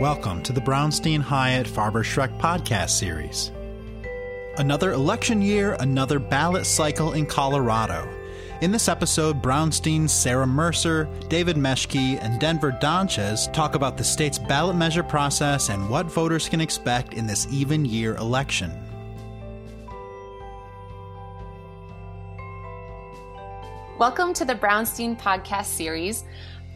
Welcome to the Brownstein Hyatt Farber Schreck podcast series. Another election year, another ballot cycle in Colorado. In this episode, Brownstein's Sarah Mercer, David Meschke, and Denver Donchez talk about the state's ballot measure process and what voters can expect in this even year election. Welcome to the Brownstein podcast series.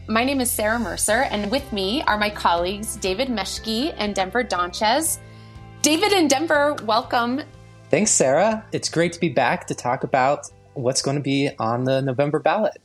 My name is Sarah Mercer, and with me are my colleagues David Meschke and Denver Donchez. David and Denver, welcome. Thanks, Sarah. It's great to be back to talk about what's going to be on the November ballot.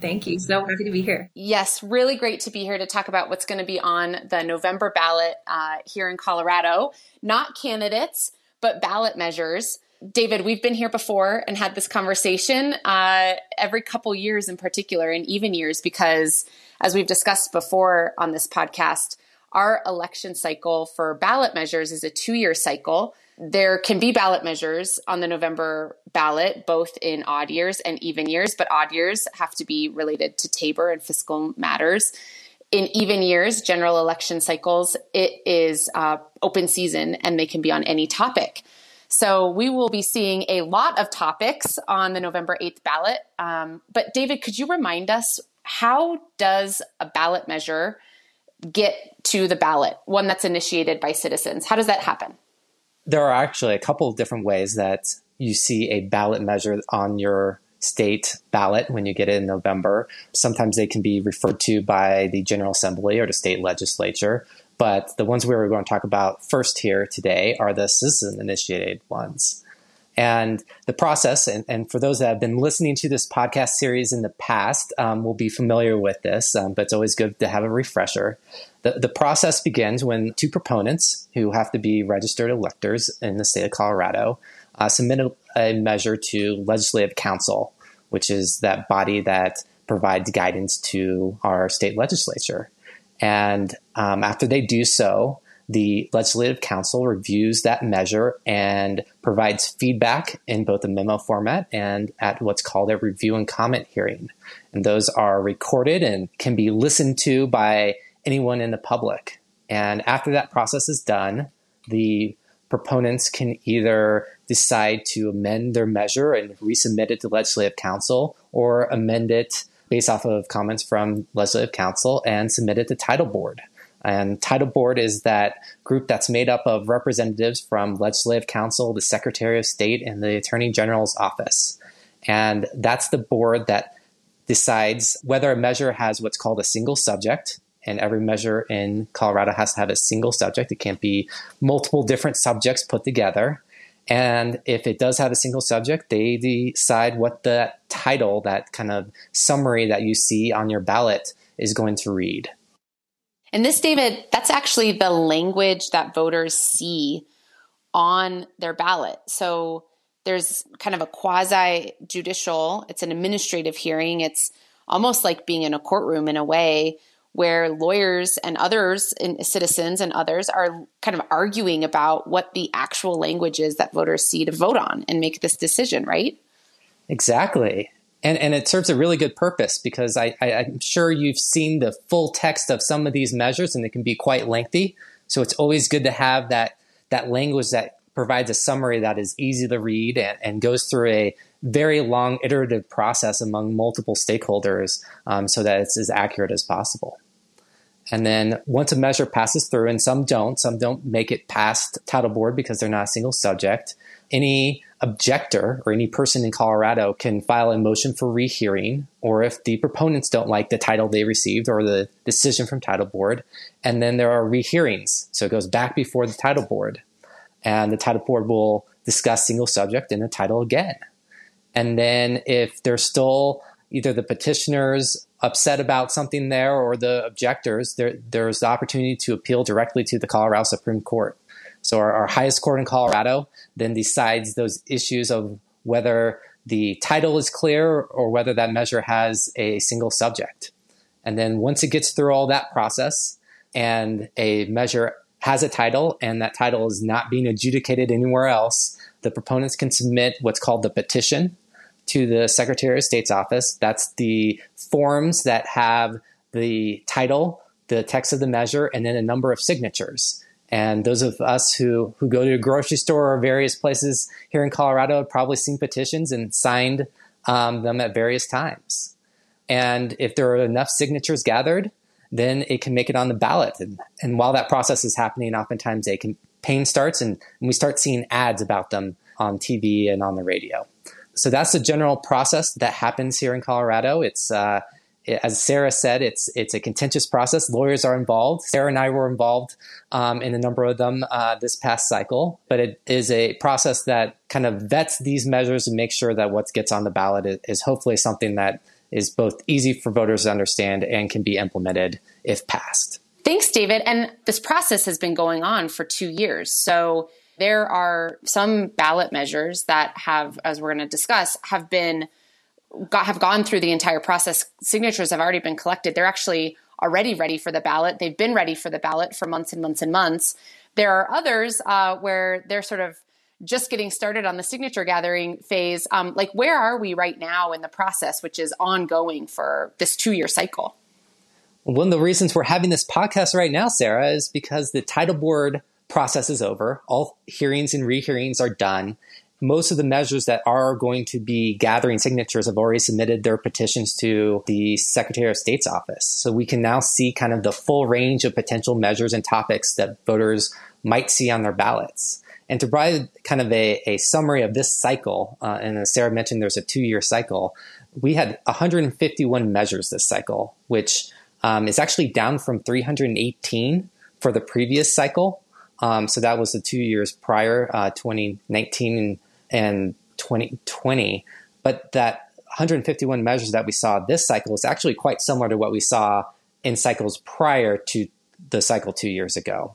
Thank you. So happy to be here. Yes, really great to be here to talk about what's going to be on the November ballot uh, here in Colorado. Not candidates, but ballot measures. David, we've been here before and had this conversation uh, every couple years in particular, and even years, because as we've discussed before on this podcast, our election cycle for ballot measures is a two year cycle. There can be ballot measures on the November ballot, both in odd years and even years, but odd years have to be related to Tabor and fiscal matters. In even years, general election cycles, it is uh, open season and they can be on any topic. So we will be seeing a lot of topics on the November 8th ballot. Um, but David, could you remind us how does a ballot measure get to the ballot, one that's initiated by citizens? How does that happen? There are actually a couple of different ways that you see a ballot measure on your state ballot when you get it in November. Sometimes they can be referred to by the General Assembly or the state legislature. But the ones we were going to talk about first here today are the citizen initiated ones. And the process, and, and, for those that have been listening to this podcast series in the past, um, will be familiar with this, um, but it's always good to have a refresher. The, the process begins when two proponents, who have to be registered electors in the state of Colorado, uh, submit a, a measure to Legislative Council, which is that body that provides guidance to our state legislature. And um, after they do so, the Legislative Council reviews that measure and provides feedback in both a memo format and at what's called a review and comment hearing. And those are recorded and can be listened to by anyone in the public. And after that process is done, the proponents can either decide to amend their measure and resubmit it to Legislative Council or amend it based off of comments from Legislative Council and submitted to Title Board. And Title Board is that group that's made up of representatives from Legislative Council, the Secretary of State, and the Attorney General's office. And that's the board that decides whether a measure has what's called a single subject. And every measure in Colorado has to have a single subject. It can't be multiple different subjects put together. And if it does have a single subject, they decide what the title, that kind of summary that you see on your ballot, is going to read. And this, David, that's actually the language that voters see on their ballot. So there's kind of a quasi judicial, it's an administrative hearing. It's almost like being in a courtroom in a way where lawyers and others, and citizens and others, are kind of arguing about what the actual language is that voters see to vote on and make this decision, right? Exactly. And, and it serves a really good purpose because I, I, I'm sure you've seen the full text of some of these measures and it can be quite lengthy. So it's always good to have that, that language that provides a summary that is easy to read and, and goes through a very long iterative process among multiple stakeholders um, so that it's as accurate as possible. And then once a measure passes through, and some don't, some don't make it past title board because they're not a single subject, any objector or any person in Colorado can file a motion for rehearing, or if the proponents don't like the title they received or the decision from title board, and then there are rehearings. So it goes back before the title board, and the title board will discuss single subject in the title again. And then if there's still either the petitioners upset about something there or the objectors, there, there's the opportunity to appeal directly to the Colorado Supreme Court. So our, our highest court in Colorado then decides those issues of whether the title is clear or whether that measure has a single subject. And then once it gets through all that process and a measure has a title and that title is not being adjudicated anywhere else, the proponents can submit what's called the petition to the Secretary of State's office. That's the forms that have the title the text of the measure, and then a number of signatures. And those of us who, who go to a grocery store or various places here in Colorado have probably seen petitions and signed um, them at various times. And if there are enough signatures gathered, then it can make it on the ballot. And, and while that process is happening, oftentimes a campaign starts and, and we start seeing ads about them on TV and on the radio. So that's the general process that happens here in Colorado. It's uh, as Sarah said, it's it's a contentious process. Lawyers are involved. Sarah and I were involved um, in a number of them uh, this past cycle, but it is a process that kind of vets these measures and makes sure that what gets on the ballot is, is hopefully something that is both easy for voters to understand and can be implemented if passed. Thanks, David. And this process has been going on for two years. So there are some ballot measures that have, as we're going to discuss, have been got, have gone through the entire process. Signatures have already been collected. They're actually already ready for the ballot. They've been ready for the ballot for months and months and months. There are others uh, where they're sort of just getting started on the signature gathering phase. Um, like, where are we right now in the process, which is ongoing for this two year cycle? One of the reasons we're having this podcast right now, Sarah, is because the title board process is over. All hearings and rehearings are done most of the measures that are going to be gathering signatures have already submitted their petitions to the Secretary of State's office. So we can now see kind of the full range of potential measures and topics that voters might see on their ballots. And to provide kind of a, a summary of this cycle, uh, and as Sarah mentioned, there's a two year cycle. We had 151 measures this cycle, which um, is actually down from 318 for the previous cycle. Um, so that was the two years prior, uh, 2019 and and 2020. But that 151 measures that we saw this cycle is actually quite similar to what we saw in cycles prior to the cycle two years ago.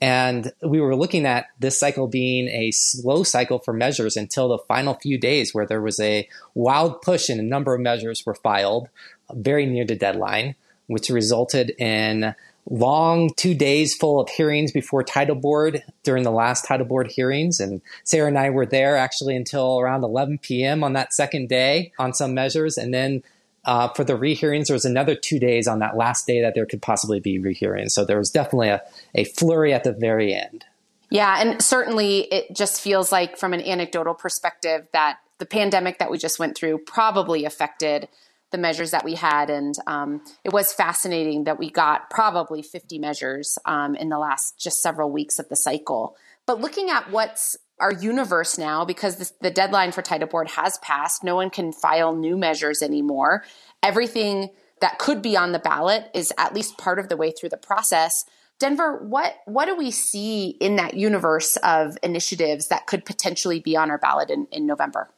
And we were looking at this cycle being a slow cycle for measures until the final few days, where there was a wild push and a number of measures were filed very near the deadline, which resulted in long two days full of hearings before title board during the last title board hearings. And sarah and i were there actually until around 11 p.m on that second day on some measures. And then uh, for the rehearings there was another two days on that last day that there could possibly be rehearings so there was definitely a, a flurry at the very end. Yeah and certainly it just feels like from an anecdotal perspective that the pandemic that we just went through probably affected the measures that we had. And um, it was fascinating that we got probably 50 measures um, in the last just several weeks of the cycle. But looking at what's our universe now, because this, the deadline for title board has passed, no one can file new measures anymore. Everything that could be on the ballot is at least part of the way through the process. Denver, what what do we see in that universe of initiatives that could potentially be on our ballot in, in November?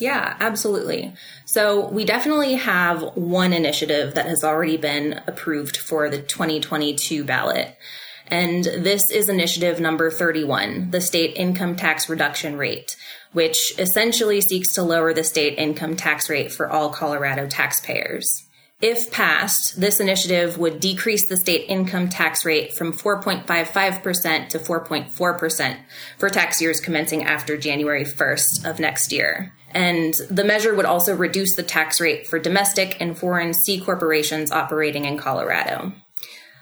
Yeah, absolutely. So we definitely have one initiative that has already been approved for the 2022 ballot. And this is initiative number 31, the state income tax reduction rate, which essentially seeks to lower the state income tax rate for all Colorado taxpayers. If passed, this initiative would decrease the state income tax rate from 4.55% to 4.4% for tax years commencing after January 1st of next year. And the measure would also reduce the tax rate for domestic and foreign C corporations operating in Colorado.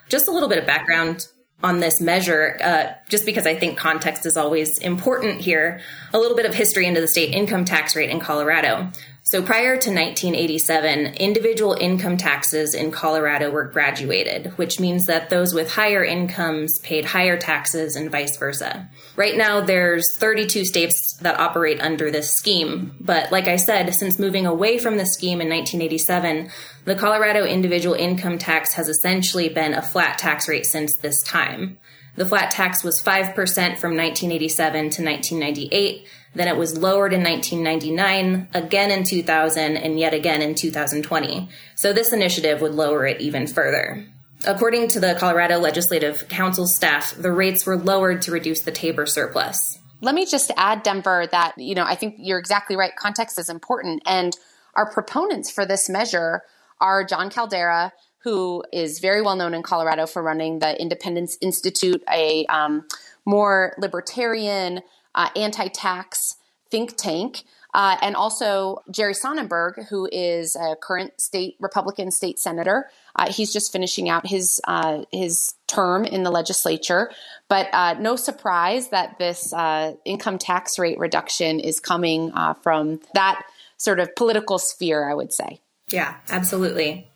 Just a little bit of background on this measure, uh, just because I think context is always important here, a little bit of history into the state income tax rate in Colorado. So prior to 1987, individual income taxes in Colorado were graduated, which means that those with higher incomes paid higher taxes and vice versa. Right now, there's 32 states that operate under this scheme. But like I said, since moving away from the scheme in 1987, the Colorado individual income tax has essentially been a flat tax rate since this time. The flat tax was 5% from 1987 to 1998 then it was lowered in 1999, again in 2000, and yet again in 2020. So this initiative would lower it even further. According to the Colorado Legislative Council staff, the rates were lowered to reduce the Tabor surplus. Let me just add, Denver, that, you know, I think you're exactly right. Context is important. And our proponents for this measure are Jon Caldara, who is very well known in Colorado for running the Independence Institute, a um, more libertarian, uh, anti tax think tank. Uh, and also Jerry Sonnenberg, who is a current state Republican state senator. Uh, he's just finishing out his uh, his term in the legislature, but uh, no surprise that this uh, income tax rate reduction is coming uh, from that sort of political sphere. I would say. Yeah, absolutely.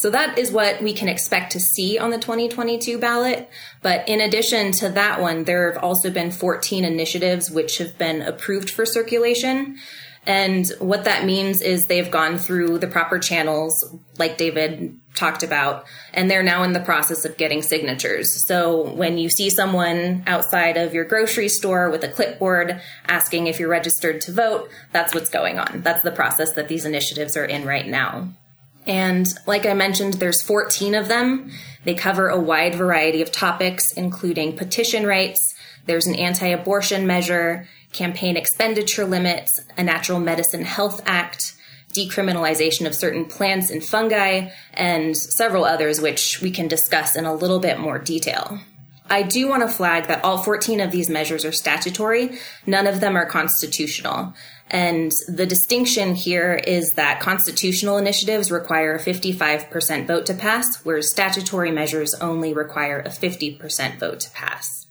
So that is what we can expect to see on the 2022 ballot. But in addition to that one, there have also been 14 initiatives which have been approved for circulation. And what that means is they've gone through the proper channels, like David talked about, and they're now in the process of getting signatures. So when you see someone outside of your grocery store with a clipboard asking if you're registered to vote, that's what's going on. That's the process that these initiatives are in right now. And like I mentioned, there's 14 of them. They cover a wide variety of topics, including petition rights. There's an anti abortion measure, campaign expenditure limits, a natural medicine health act, decriminalization of certain plants and fungi, and several others, which we can discuss in a little bit more detail. I do want to flag that all 14 of these measures are statutory. None of them are constitutional. And the distinction here is that constitutional initiatives require a 55% vote to pass, whereas statutory measures only require a 50% vote to pass.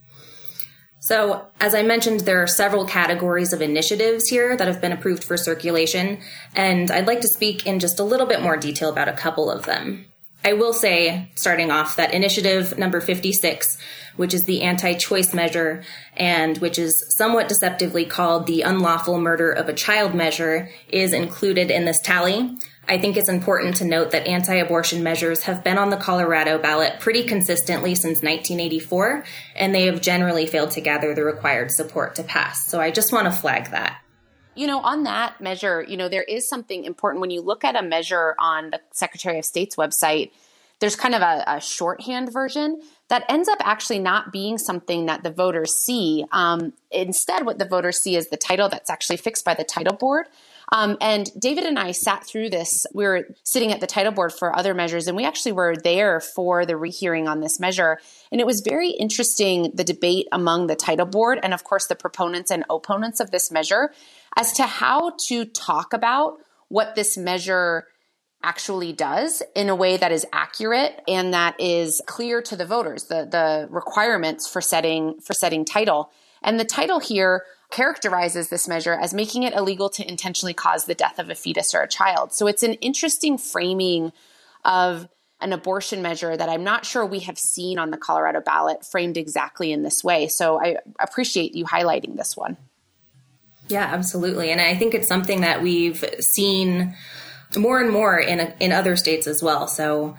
So, as I mentioned, there are several categories of initiatives here that have been approved for circulation, and I'd like to speak in just a little bit more detail about a couple of them. I will say, starting off, that initiative number 56 which is the anti choice measure, and which is somewhat deceptively called the unlawful murder of a child measure, is included in this tally. I think it's important to note that anti abortion measures have been on the Colorado ballot pretty consistently since 1984, and they have generally failed to gather the required support to pass. So I just want to flag that. You know, on that measure, you know, there is something important when you look at a measure on the Secretary of State's website. There's kind of a, a shorthand version that ends up actually not being something that the voters see. Um, instead, what the voters see is the title that's actually fixed by the title board. Um, and David and I sat through this. We were sitting at the title board for other measures, and we actually were there for the rehearing on this measure. And it was very interesting the debate among the title board and, of course, the proponents and opponents of this measure as to how to talk about what this measure actually does in a way that is accurate and that is clear to the voters the the requirements for setting for setting title. And the title here characterizes this measure as making it illegal to intentionally cause the death of a fetus or a child. So it's an interesting framing of an abortion measure that I'm not sure we have seen on the Colorado ballot framed exactly in this way. So I appreciate you highlighting this one yeah absolutely and I think it's something that we've seen more and more in in other states as well. So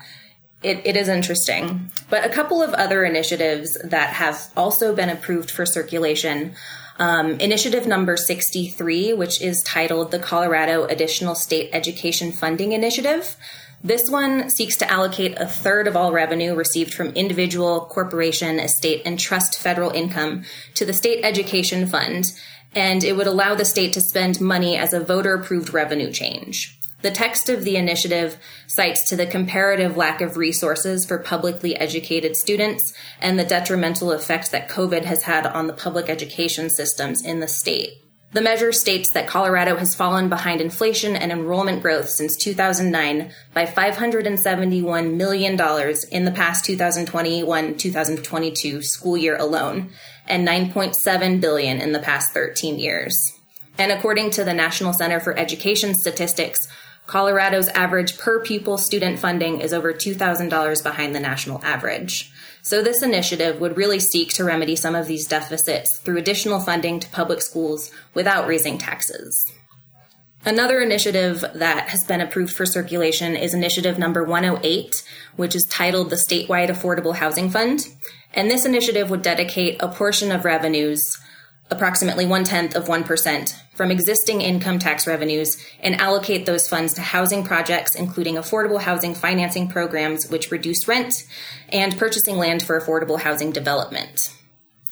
it, it is interesting. But a couple of other initiatives that have also been approved for circulation. Um, initiative number 63, which is titled the Colorado Additional State Education Funding Initiative. This one seeks to allocate a third of all revenue received from individual, corporation, estate, and trust federal income to the State Education Fund, and it would allow the state to spend money as a voter approved revenue change. The text of the initiative cites to the comparative lack of resources for publicly educated students and the detrimental effect that COVID has had on the public education systems in the state. The measure states that Colorado has fallen behind inflation and enrollment growth since 2009 by $571 million in the past 2021 2022 school year alone, and 9.7 billion in the past 13 years. And according to the National Center for Education Statistics, Colorado's average per pupil student funding is over $2,000 behind the national average. So, this initiative would really seek to remedy some of these deficits through additional funding to public schools without raising taxes. Another initiative that has been approved for circulation is initiative number 108, which is titled the Statewide Affordable Housing Fund. And this initiative would dedicate a portion of revenues approximately one tenth of 1% from existing income tax revenues and allocate those funds to housing projects, including affordable housing financing programs, which reduce rent, and purchasing land for affordable housing development.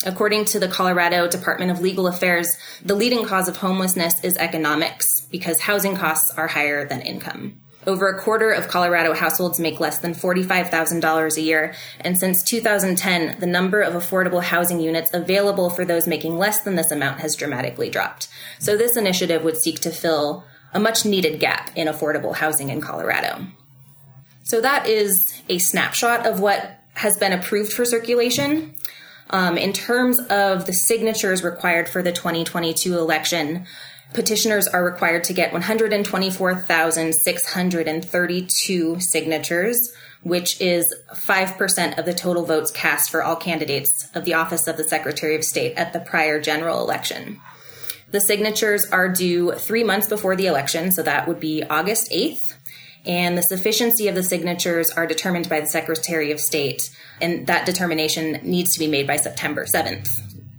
According to the Colorado Department of Local Affairs, the leading cause of homelessness is economics because housing costs are higher than income. Over a quarter of Colorado households make less than $45,000 a year, and since 2010, the number of affordable housing units available for those making less than this amount has dramatically dropped. So, this initiative would seek to fill a much needed gap in affordable housing in Colorado. So, that is a snapshot of what has been approved for circulation. Um, in terms of the signatures required for the 2022 election, petitioners are required to get 124,632 signatures, which is 5% of the total votes cast for all candidates of the office of the Secretary of State at the prior general election. The signatures are due three months before the election, so that would be August 8th. And the sufficiency of the signatures are determined by the Secretary of State, and that determination needs to be made by September 7th.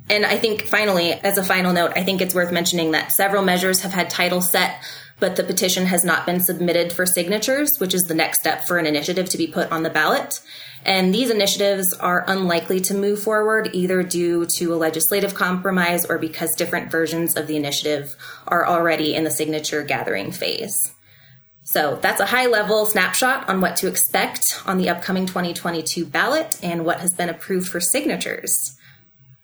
And I think finally, as a final note, I think it's worth mentioning that several measures have had titles set, but the petition has not been submitted for signatures, which is the next step for an initiative to be put on the ballot. And these initiatives are unlikely to move forward either due to a legislative compromise or because different versions of the initiative are already in the signature gathering phase. So that's a high level snapshot on what to expect on the upcoming 2022 ballot and what has been approved for signatures.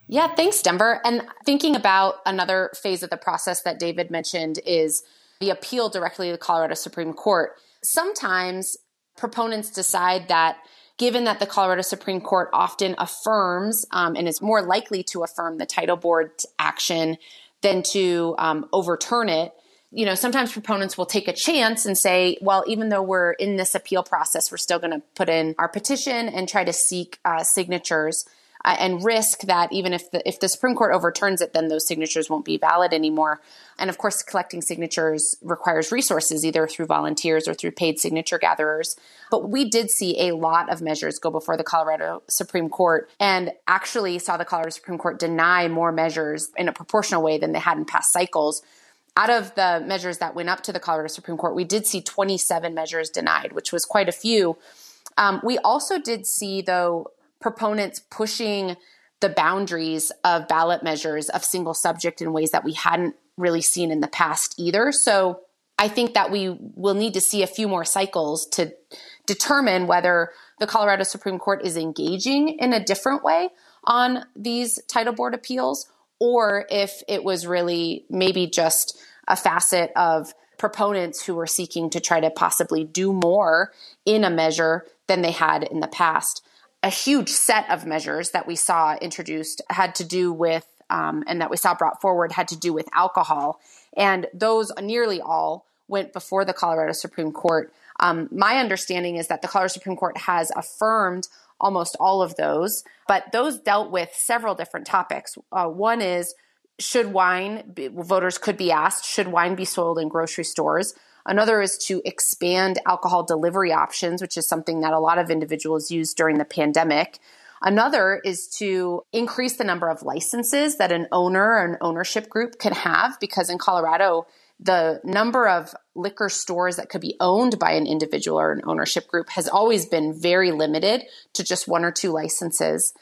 Yeah, thanks, Denver. And thinking about another phase of the process that David mentioned is the appeal directly to the Colorado Supreme Court. Sometimes proponents decide that given that the Colorado Supreme Court often affirms um, and is more likely to affirm the title board's action than to um, overturn it, you know, sometimes proponents will take a chance and say, well, even though we're in this appeal process, we're still going to put in our petition and try to seek uh, signatures uh, and risk that even if the if the Supreme Court overturns it, then those signatures won't be valid anymore. And of course, collecting signatures requires resources, either through volunteers or through paid signature gatherers. But we did see a lot of measures go before the Colorado Supreme Court, and actually saw the Colorado Supreme Court deny more measures in a proportional way than they had in past cycles out of the measures that went up to the Colorado Supreme Court, we did see 27 measures denied, which was quite a few. Um, we also did see, though, proponents pushing the boundaries of ballot measures of single subject in ways that we hadn't really seen in the past either. So I think that we will need to see a few more cycles to determine whether the Colorado Supreme Court is engaging in a different way on these title board appeals or if it was really maybe just a facet of proponents who were seeking to try to possibly do more in a measure than they had in the past a huge set of measures that we saw introduced had to do with, um, and that we saw brought forward had to do with alcohol. And those nearly all went before the Colorado Supreme Court. Um, my understanding is that the Colorado Supreme Court has affirmed almost all of those, but those dealt with several different topics. Uh, one is should wine, voters could be asked, should wine be sold in grocery stores? Another is to expand alcohol delivery options, which is something that a lot of individuals used during the pandemic. Another is to increase the number of licenses that an owner or an ownership group can have, because in Colorado, the number of liquor stores that could be owned by an individual or an ownership group has always been very limited to just one or two licenses.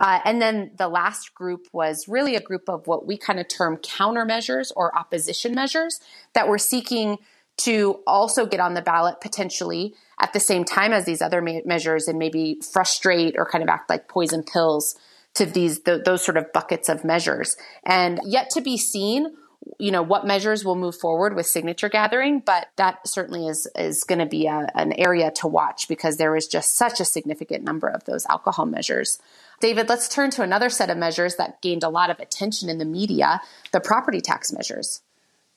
Uh, and then the last group was really a group of what we kind of term countermeasures or opposition measures that were seeking to also get on the ballot potentially at the same time as these other me- measures and maybe frustrate or kind of act like poison pills to these th- those sort of buckets of measures. And yet to be seen you know what measures will move forward with signature gathering but that certainly is is going to be a, an area to watch because there is just such a significant number of those alcohol measures. David let's turn to another set of measures that gained a lot of attention in the media the property tax measures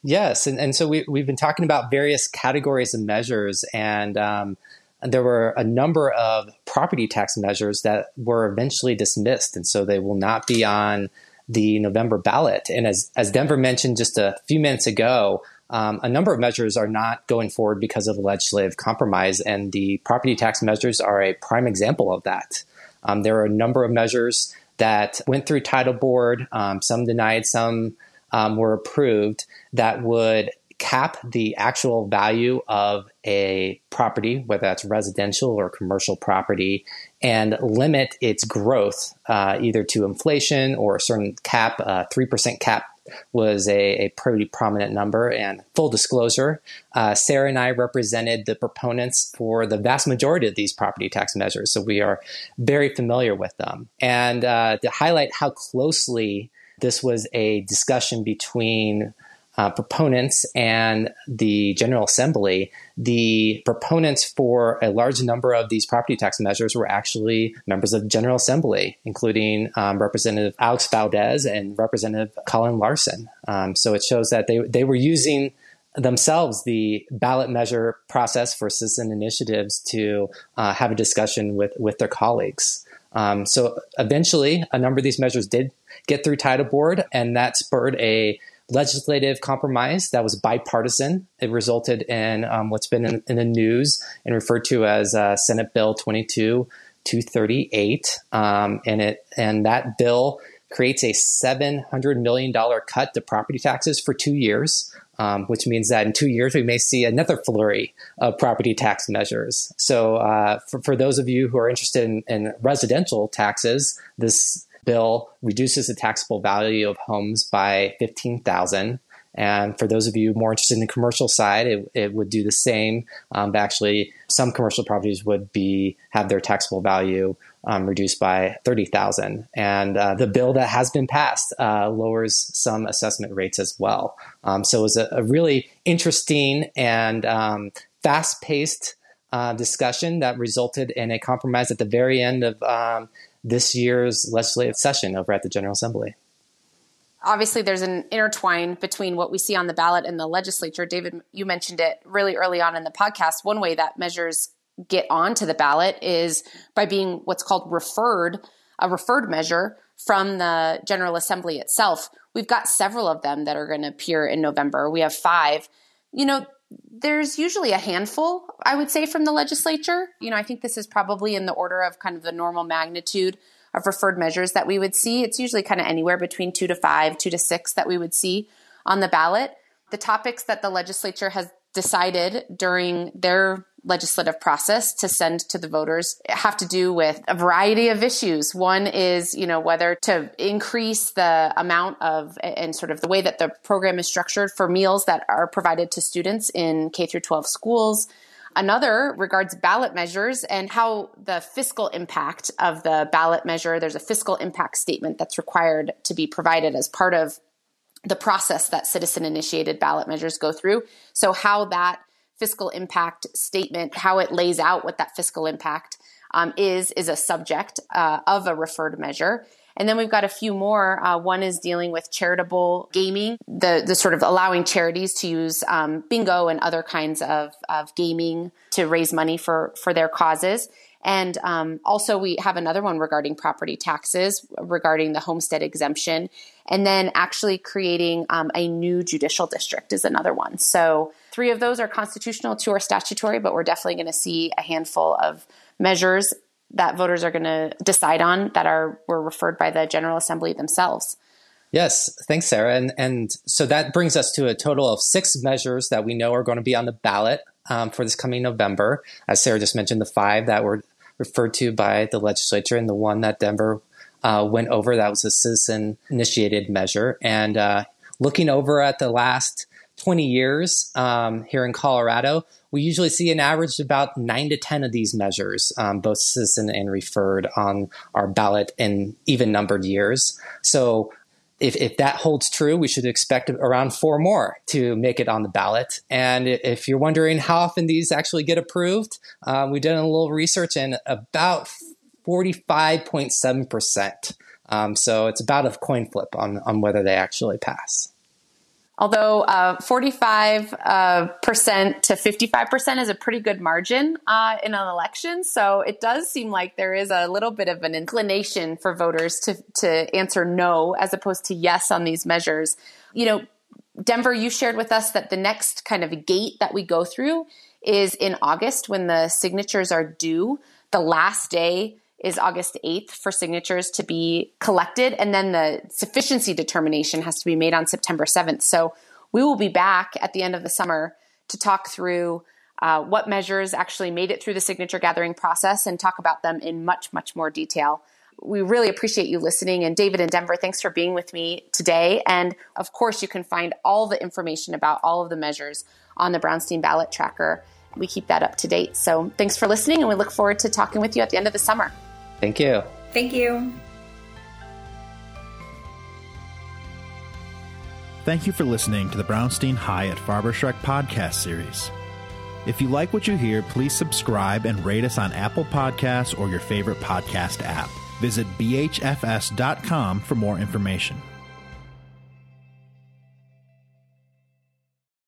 Yes, and, and so we, we've been talking about various categories of measures, and um, there were a number of property tax measures that were eventually dismissed, and so they will not be on the November ballot. And as, as Denver mentioned just a few minutes ago, um, a number of measures are not going forward because of legislative compromise, and the property tax measures are a prime example of that. Um, there are a number of measures that went through title board, um, some denied, some um, were approved that would cap the actual value of a property, whether that's residential or commercial property, and limit its growth uh, either to inflation or a certain cap, uh, 3% cap was a, a pretty prominent number. And full disclosure, uh, Sarah and I represented the proponents for the vast majority of these property tax measures. So we are very familiar with them. And uh, to highlight how closely this was a discussion between uh, proponents and the General Assembly, the proponents for a large number of these property tax measures were actually members of the General Assembly, including um, Representative Alex Valdez and Representative Colin Larson. Um, so it shows that they, they were using themselves the ballot measure process for citizen initiatives to uh, have a discussion with, with their colleagues. Um, so eventually, a number of these measures did get through title board, and that spurred a legislative compromise that was bipartisan. It resulted in um, what's been in, in, the news and referred to as uh, Senate Bill 22 238, um, and it and that bill creates a 700 million dollar cut to property taxes for two years. Um, which means that in two years we may see another flurry of property tax measures. So, uh, for, for, those of you who are interested in, in residential taxes, this bill reduces the taxable value of homes by 15,000. And for those of you more interested in the commercial side, it, it would do the same. Um, but actually, some commercial properties would be have their taxable value um, reduced by 30,000. And uh, the bill that has been passed uh, lowers some assessment rates as well. Um, so it was a, a really interesting and um, fast paced uh, discussion that resulted in a compromise at the very end of um, this year's legislative session over at the General Assembly. Obviously, there's an intertwine between what we see on the ballot and the legislature. David, you mentioned it really early on in the podcast. One way that measures get onto the ballot is by being what's called referred, a referred measure from the General Assembly itself. We've got several of them that are going to appear in November. We have five. You know, there's usually a handful, I would say, from the legislature. You know, I think this is probably in the order of kind of the normal magnitude of referred measures that we would see. It's usually kind of anywhere between two to five, two to six that we would see on the ballot. The topics that the legislature has decided during their legislative process to send to the voters have to do with a variety of issues. One is, you know, whether to increase the amount of and sort of the way that the program is structured for meals that are provided to students in K through 12 schools. Another regards ballot measures and how the fiscal impact of the ballot measure, there's a fiscal impact statement that's required to be provided as part of the process that citizen initiated ballot measures go through. So, how that fiscal impact statement, how it lays out what that fiscal impact um, is, is a subject uh, of a referred measure. And then we've got a few more. Uh, one is dealing with charitable gaming, the, the sort of allowing charities to use um, bingo and other kinds of, of gaming to raise money for, for their causes. And um, also, we have another one regarding property taxes, regarding the homestead exemption. And then actually creating um, a new judicial district is another one. So, three of those are constitutional, two are statutory, but we're definitely going to see a handful of measures that voters are going to decide on that are were referred by the General Assembly themselves. Yes, thanks, Sarah. And, and so that brings us to a total of six measures that we know are going to be on the ballot um, for this coming November. As Sarah just mentioned, the five that were referred to by the legislature, and the one that Denver uh, went over that was a citizen initiated measure. And uh, looking over at the last 20 years um, here in Colorado, we usually see an average of about nine to 10 of these measures, um, both citizen and referred, on our ballot in even numbered years. So if, if that holds true, we should expect around four more to make it on the ballot. And if you're wondering how often these actually get approved, um, we did a little research and about 45.7%. Um, so it's about a coin flip on, on whether they actually pass. Although uh, 45% uh, to 55% is a pretty good margin uh, in an election. So it does seem like there is a little bit of an inclination for voters to, to answer no as opposed to yes on these measures. You know, Denver, you shared with us that the next kind of gate that we go through is in August when the signatures are due. The last day is August 8th for signatures to be collected. And then the sufficiency determination has to be made on September 7th. So we will be back at the end of the summer to talk through uh, what measures actually made it through the signature gathering process and talk about them in much, much more detail. We really appreciate you listening. And David and Denver, thanks for being with me today. And of course, you can find all the information about all of the measures on the Brownstein ballot tracker. We keep that up to date. So thanks for listening, and we look forward to talking with you at the end of the summer. Thank you. Thank you. Thank you for listening to the Brownstein Hyatt Farber Schreck podcast series. If you like what you hear, please subscribe and rate us on Apple Podcasts or your favorite podcast app. Visit bhfs.com for more information.